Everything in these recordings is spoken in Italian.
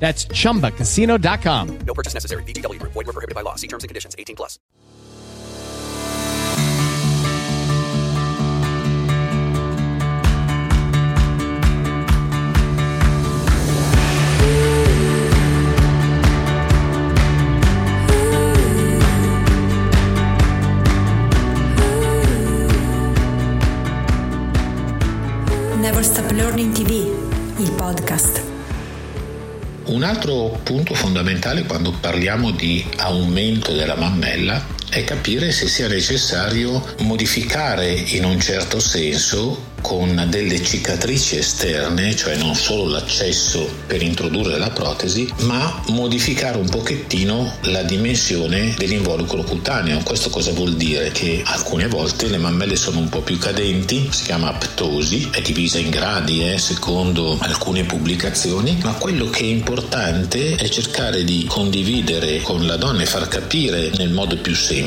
That's chumbacasino.com. No purchase necessary. VGW Group. Void were prohibited by law. See terms and conditions. 18 plus. Never Stop Learning TV, il podcast. Un altro punto fondamentale quando parliamo di aumento della mammella è capire se sia necessario modificare in un certo senso con delle cicatrici esterne, cioè non solo l'accesso per introdurre la protesi, ma modificare un pochettino la dimensione dell'involucro cutaneo. Questo cosa vuol dire? Che alcune volte le mammelle sono un po' più cadenti, si chiama aptosi, è divisa in gradi eh, secondo alcune pubblicazioni, ma quello che è importante è cercare di condividere con la donna e far capire nel modo più semplice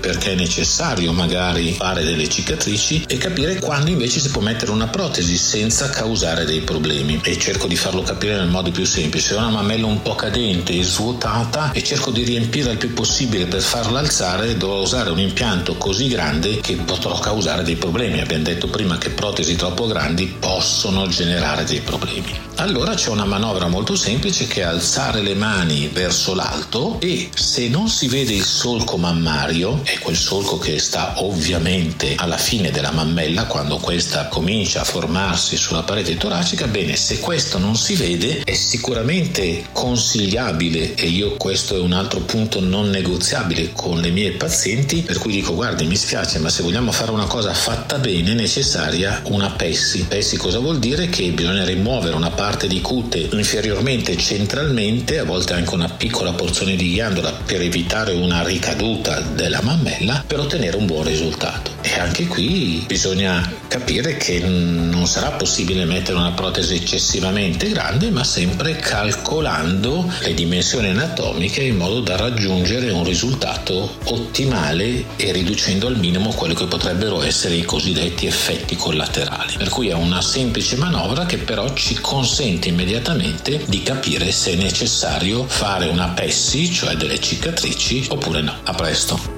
perché è necessario magari fare delle cicatrici e capire quando invece si può mettere una protesi senza causare dei problemi e cerco di farlo capire nel modo più semplice. Ho una mammella un po' cadente e svuotata e cerco di riempire il più possibile per farla alzare, dovrò usare un impianto così grande che potrò causare dei problemi. Abbiamo detto prima che protesi troppo grandi possono generare dei problemi. Allora c'è una manovra molto semplice che è alzare le mani verso l'alto e se non si vede il solco mammario, è quel solco che sta ovviamente alla fine della mammella quando questa comincia a formarsi sulla parete toracica, bene, se questo non si vede è sicuramente consigliabile e io questo è un altro punto non negoziabile con le mie pazienti, per cui dico guardi mi spiace ma se vogliamo fare una cosa fatta bene è necessaria una PESSI. PESSI cosa vuol dire? Che bisogna rimuovere una parte di cute inferiormente centralmente, a volte anche una piccola porzione di ghiandola per evitare una ricaduta della mammella per ottenere un buon risultato. Anche qui bisogna capire che non sarà possibile mettere una protesi eccessivamente grande, ma sempre calcolando le dimensioni anatomiche in modo da raggiungere un risultato ottimale e riducendo al minimo quelli che potrebbero essere i cosiddetti effetti collaterali. Per cui è una semplice manovra che però ci consente immediatamente di capire se è necessario fare una PESSI, cioè delle cicatrici, oppure no. A presto.